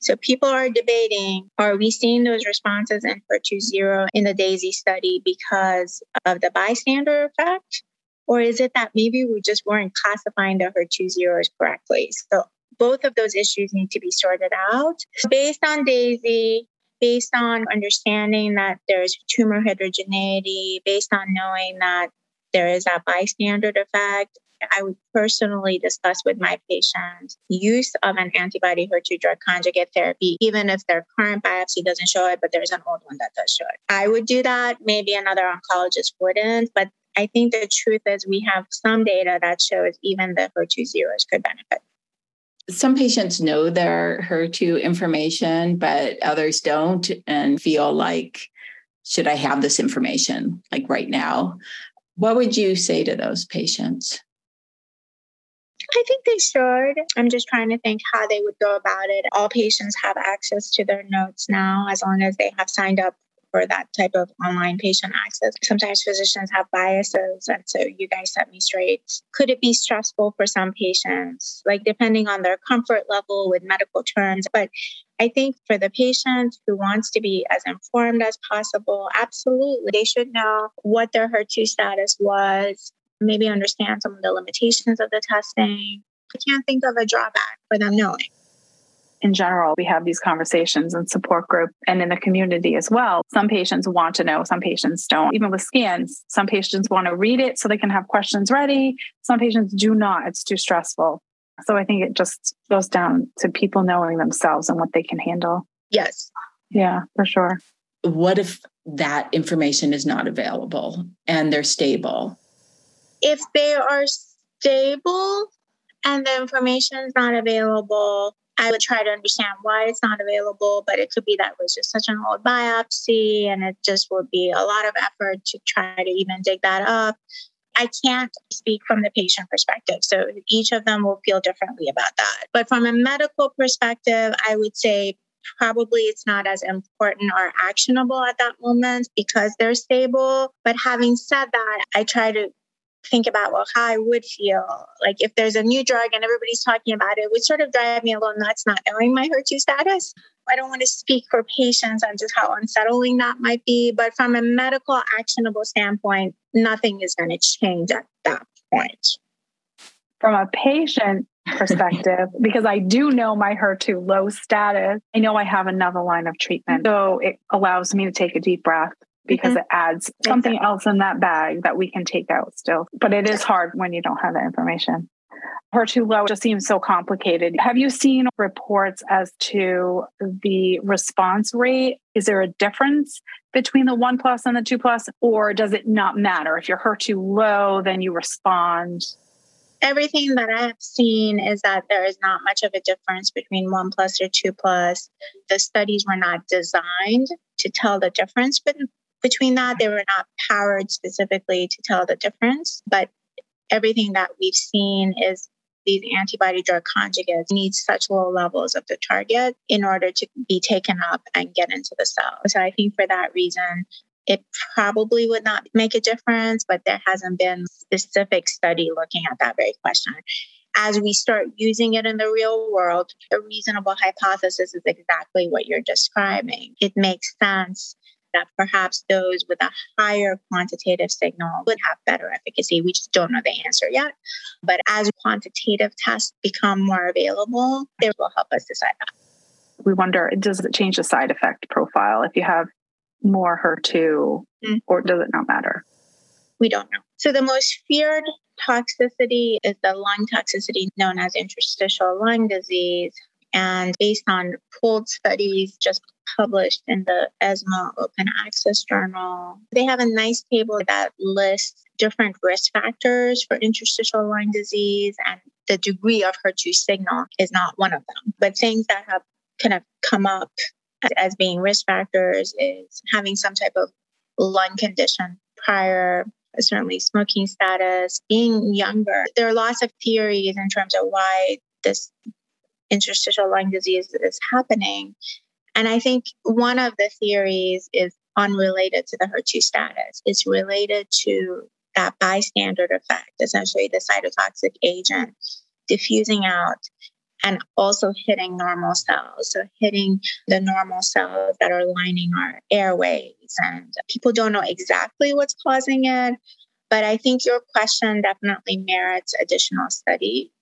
So people are debating are we seeing those responses in HER2 zero in the DAISY study because of the bystander effect? Or is it that maybe we just weren't classifying the HER2 zeros correctly? So both of those issues need to be sorted out. Based on DAISY, based on understanding that there's tumor heterogeneity, based on knowing that there is that bystander effect, I would personally discuss with my patients use of an antibody HER2 drug conjugate therapy, even if their current biopsy doesn't show it, but there's an old one that does show it. I would do that. Maybe another oncologist wouldn't, but I think the truth is we have some data that shows even the HER2 zeros could benefit. Some patients know their HER2 information, but others don't and feel like, should I have this information like right now? What would you say to those patients? I think they should. I'm just trying to think how they would go about it. All patients have access to their notes now as long as they have signed up for that type of online patient access. Sometimes physicians have biases, and so you guys set me straight. Could it be stressful for some patients, like depending on their comfort level with medical terms? But I think for the patient who wants to be as informed as possible, absolutely, they should know what their HER2 status was, maybe understand some of the limitations of the testing. I can't think of a drawback for them knowing. In general, we have these conversations in support group and in the community as well. Some patients want to know, some patients don't. Even with scans, some patients want to read it so they can have questions ready. Some patients do not. It's too stressful. So I think it just goes down to people knowing themselves and what they can handle. Yes. Yeah, for sure. What if that information is not available and they're stable? If they are stable and the information is not available, I would try to understand why it's not available, but it could be that was just such an old biopsy and it just would be a lot of effort to try to even dig that up. I can't speak from the patient perspective. So each of them will feel differently about that. But from a medical perspective, I would say probably it's not as important or actionable at that moment because they're stable. But having said that, I try to think about well how i would feel like if there's a new drug and everybody's talking about it, it would sort of drive me a little nuts not knowing my her2 status i don't want to speak for patients on just how unsettling that might be but from a medical actionable standpoint nothing is going to change at that point from a patient (laughs) perspective because I do know my HER2 low status. I know I have another line of treatment. So it allows me to take a deep breath because mm-hmm. it adds something exactly. else in that bag that we can take out still. But it is hard when you don't have that information. HER2 low just seems so complicated. Have you seen reports as to the response rate? Is there a difference between the one plus and the two plus, or does it not matter? If you're HER2 low, then you respond. Everything that I have seen is that there is not much of a difference between one plus or two plus. The studies were not designed to tell the difference between that. They were not powered specifically to tell the difference, but everything that we've seen is these antibody drug conjugates need such low levels of the target in order to be taken up and get into the cell. So I think for that reason, it probably would not make a difference, but there hasn't been specific study looking at that very question. As we start using it in the real world, a reasonable hypothesis is exactly what you're describing. It makes sense that perhaps those with a higher quantitative signal would have better efficacy. We just don't know the answer yet. But as quantitative tests become more available, they will help us decide that. We wonder does it change the side effect profile if you have more HER2, mm-hmm. or does it not matter? We don't know. So the most feared toxicity is the lung toxicity known as interstitial lung disease. And based on pooled studies just published in the ESMO Open Access Journal, they have a nice table that lists different risk factors for interstitial lung disease, and the degree of HER2 signal is not one of them. But things that have kind of come up as being risk factors is having some type of lung condition prior certainly smoking status, being younger. There are lots of theories in terms of why this interstitial lung disease is happening. And I think one of the theories is unrelated to the HER2 status. It's related to that bystander effect, essentially the cytotoxic agent diffusing out and also hitting normal cells. So hitting the normal cells that are lining our airways. And people don't know exactly what's causing it. But I think your question definitely merits additional study.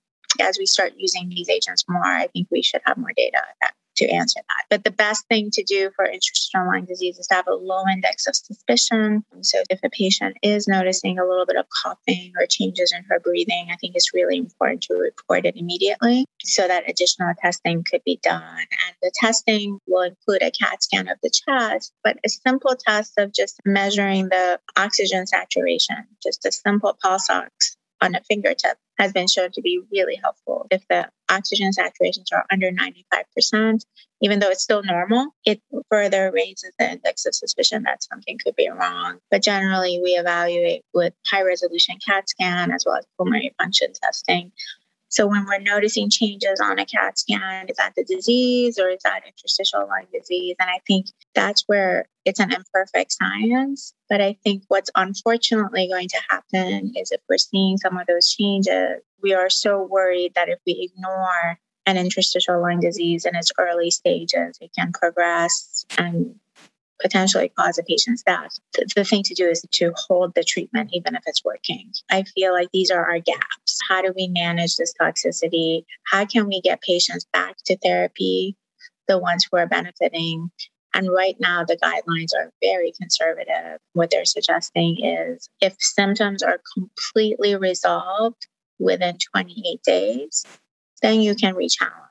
As we start using these agents more, I think we should have more data to answer that. But the best thing to do for interstitial lung disease is to have a low index of suspicion. So if a patient is noticing a little bit of coughing or changes in her breathing, I think it's really important to report it immediately so that additional testing could be done. And the testing will include a CAT scan of the chest, but a simple test of just measuring the oxygen saturation, just a simple pulse ox on a fingertip has been shown to be really helpful. If the oxygen saturations are under 95%, even though it's still normal, it further raises the index of suspicion that something could be wrong. But generally, we evaluate with high resolution CAT scan as well as pulmonary function testing so when we're noticing changes on a CAT scan, is that the disease or is that interstitial lung disease? And I think that's where it's an imperfect science. But I think what's unfortunately going to happen is if we're seeing some of those changes, we are so worried that if we ignore an interstitial lung disease in its early stages, it can progress and potentially cause a patient's death. The, the thing to do is to hold the treatment, even if it's working. I feel like these are our gaps. How do we manage this toxicity? How can we get patients back to therapy, the ones who are benefiting? And right now, the guidelines are very conservative. What they're suggesting is if symptoms are completely resolved within 28 days, then you can rechallenge.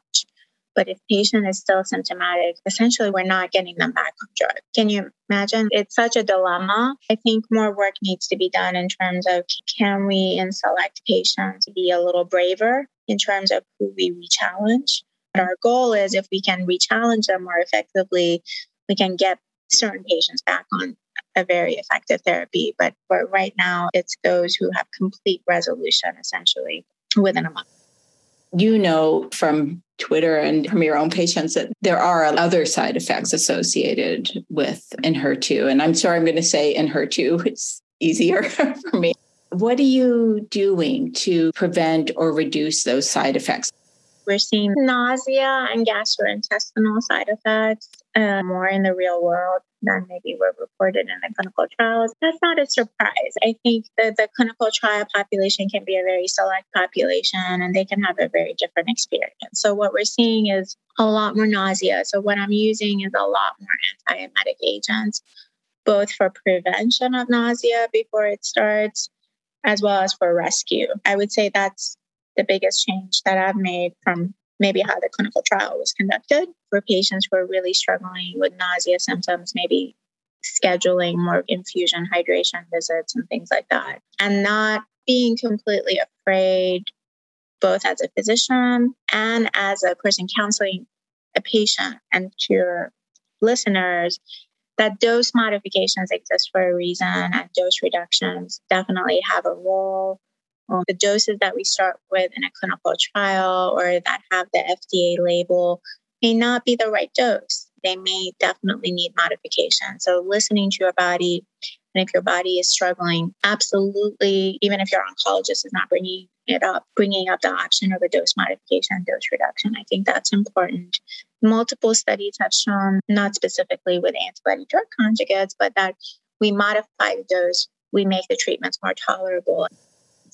But if patient is still symptomatic, essentially we're not getting them back on drug. Can you imagine? It's such a dilemma. I think more work needs to be done in terms of can we in select patients be a little braver in terms of who we rechallenge. But our goal is if we can rechallenge them more effectively, we can get certain patients back on a very effective therapy. But for right now, it's those who have complete resolution essentially within a month you know from Twitter and from your own patients that there are other side effects associated with in her too, And I'm sorry, I'm going to say in her too. It's easier (laughs) for me. What are you doing to prevent or reduce those side effects? We're seeing nausea and gastrointestinal side effects uh, more in the real world than maybe were reported in the clinical trials. That's not a surprise. I think that the clinical trial population can be a very select population and they can have a very different experience. So, what we're seeing is a lot more nausea. So, what I'm using is a lot more antiemetic agents, both for prevention of nausea before it starts, as well as for rescue. I would say that's the biggest change that I've made from maybe how the clinical trial was conducted. For patients who are really struggling with nausea symptoms, maybe scheduling more infusion hydration visits and things like that, and not being completely afraid, both as a physician and as a person counseling a patient and to your listeners that dose modifications exist for a reason and dose reductions definitely have a role the doses that we start with in a clinical trial or that have the FDA label may not be the right dose. They may definitely need modification. So, listening to your body, and if your body is struggling, absolutely, even if your oncologist is not bringing it up, bringing up the option of a dose modification, dose reduction, I think that's important. Multiple studies have shown, not specifically with antibody drug conjugates, but that we modify the dose, we make the treatments more tolerable.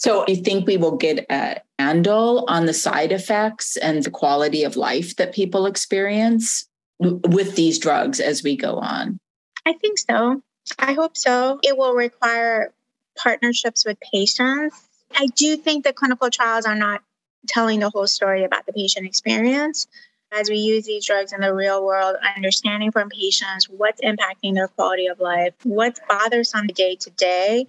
So I think we will get a handle on the side effects and the quality of life that people experience with these drugs as we go on. I think so. I hope so. It will require partnerships with patients I do think that clinical trials are not telling the whole story about the patient experience. As we use these drugs in the real world, understanding from patients what's impacting their quality of life, what's bothersome day to day,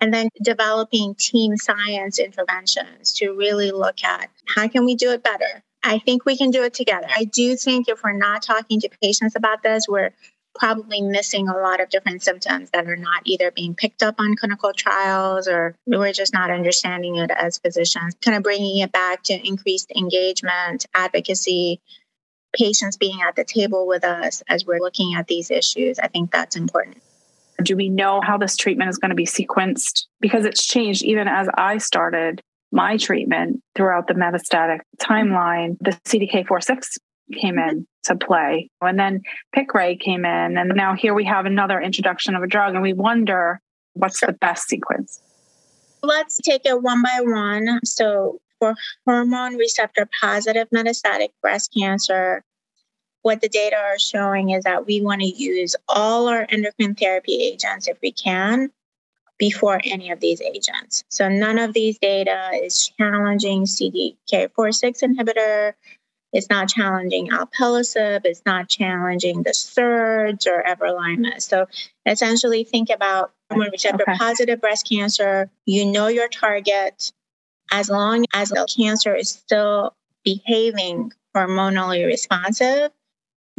and then developing team science interventions to really look at how can we do it better. I think we can do it together. I do think if we're not talking to patients about this we're probably missing a lot of different symptoms that are not either being picked up on clinical trials or we're just not understanding it as physicians. Kind of bringing it back to increased engagement advocacy patients being at the table with us as we're looking at these issues i think that's important do we know how this treatment is going to be sequenced? Because it's changed even as I started my treatment throughout the metastatic timeline. The CDK4/6 came mm-hmm. in to play, and then Piqray came in, and now here we have another introduction of a drug, and we wonder what's the best sequence. Let's take it one by one. So, for hormone receptor positive metastatic breast cancer, what the data are showing is that we want to use all our endocrine therapy agents if we can before any of these agents. So none of these data is challenging CDK4/6 inhibitor. It's not challenging alpelisib. It's not challenging the SERDs or everolimus. So essentially, think about hormone receptor okay. positive breast cancer. You know your target. As long as the cancer is still behaving hormonally responsive,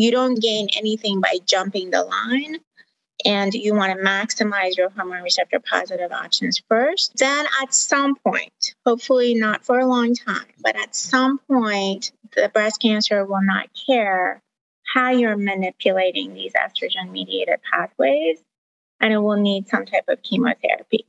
you don't gain anything by jumping the line. And you want to maximize your hormone receptor positive options first. Then, at some point, hopefully not for a long time, but at some point, the breast cancer will not care how you're manipulating these estrogen mediated pathways, and it will need some type of chemotherapy.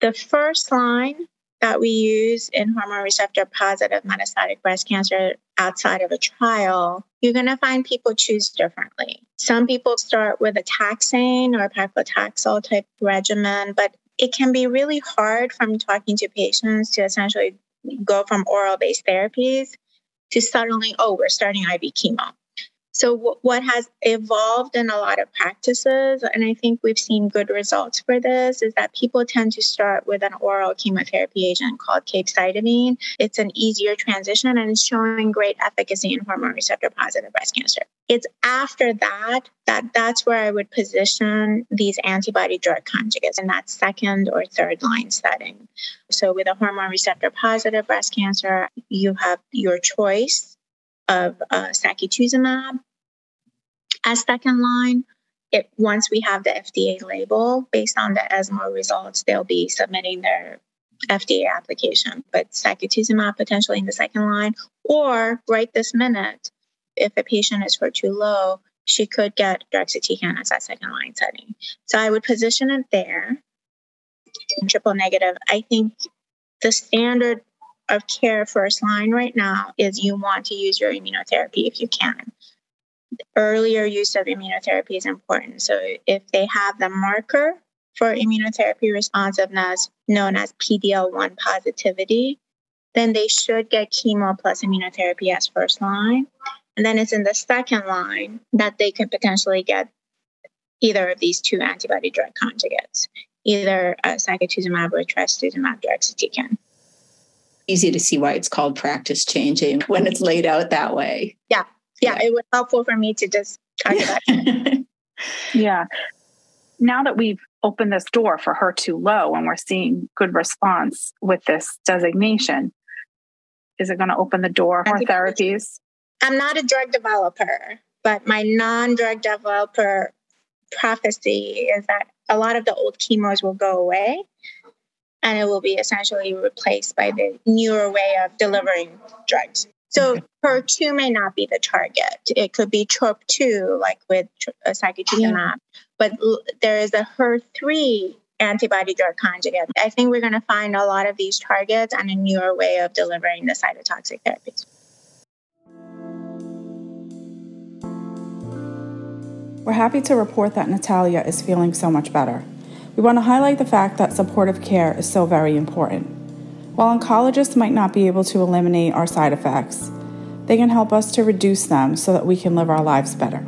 The first line that we use in hormone receptor positive metastatic breast cancer outside of a trial, you're going to find people choose differently. Some people start with a taxane or paclitaxel type regimen, but it can be really hard from talking to patients to essentially go from oral based therapies to suddenly, oh, we're starting IV chemo. So, w- what has evolved in a lot of practices, and I think we've seen good results for this, is that people tend to start with an oral chemotherapy agent called capecitabine. It's an easier transition and it's showing great efficacy in hormone receptor positive breast cancer. It's after that that that's where I would position these antibody drug conjugates in that second or third line setting. So, with a hormone receptor positive breast cancer, you have your choice of uh, sacituzumab as second line. It, once we have the FDA label, based on the ESMO results, they'll be submitting their FDA application. But sacituzumab potentially in the second line, or right this minute, if a patient is HER2 low, she could get deruxtecan as that second line setting. So I would position it there. Triple negative, I think the standard of care first line right now is you want to use your immunotherapy if you can. Earlier use of immunotherapy is important. So if they have the marker for immunotherapy responsiveness known as PD-L1 positivity, then they should get chemo plus immunotherapy as first line. And then it's in the second line that they could potentially get either of these two antibody drug conjugates, either uh, sacituzumab or trastuzumab deruxtecan easy to see why it's called practice changing when it's laid out that way. Yeah. Yeah. It was helpful for me to just talk about it. (laughs) yeah. Now that we've opened this door for HER2 low and we're seeing good response with this designation, is it going to open the door for therapies? I'm not a drug developer, but my non drug developer prophecy is that a lot of the old chemos will go away and it will be essentially replaced by the newer way of delivering drugs. So HER2 may not be the target. It could be TROP2, like with uh, sacituzumab, but there is a HER3 antibody drug conjugate. I think we're going to find a lot of these targets and a newer way of delivering the cytotoxic therapies. We're happy to report that Natalia is feeling so much better. We want to highlight the fact that supportive care is so very important. While oncologists might not be able to eliminate our side effects, they can help us to reduce them so that we can live our lives better.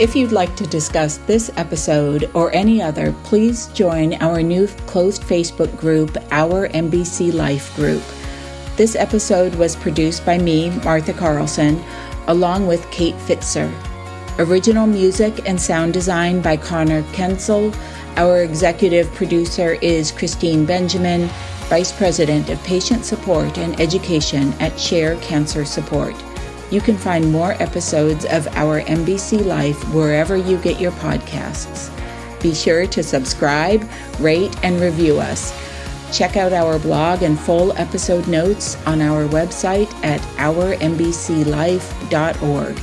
If you'd like to discuss this episode or any other, please join our new closed Facebook group, Our MBC Life Group. This episode was produced by me, Martha Carlson, along with Kate Fitzer. Original music and sound design by Connor Kensel. Our executive producer is Christine Benjamin, Vice President of Patient Support and Education at Share Cancer Support. You can find more episodes of our MBC Life wherever you get your podcasts. Be sure to subscribe, rate, and review us. Check out our blog and full episode notes on our website at ourmbclife.org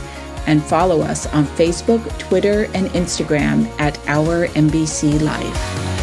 and follow us on Facebook, Twitter, and Instagram at Our MBC Life.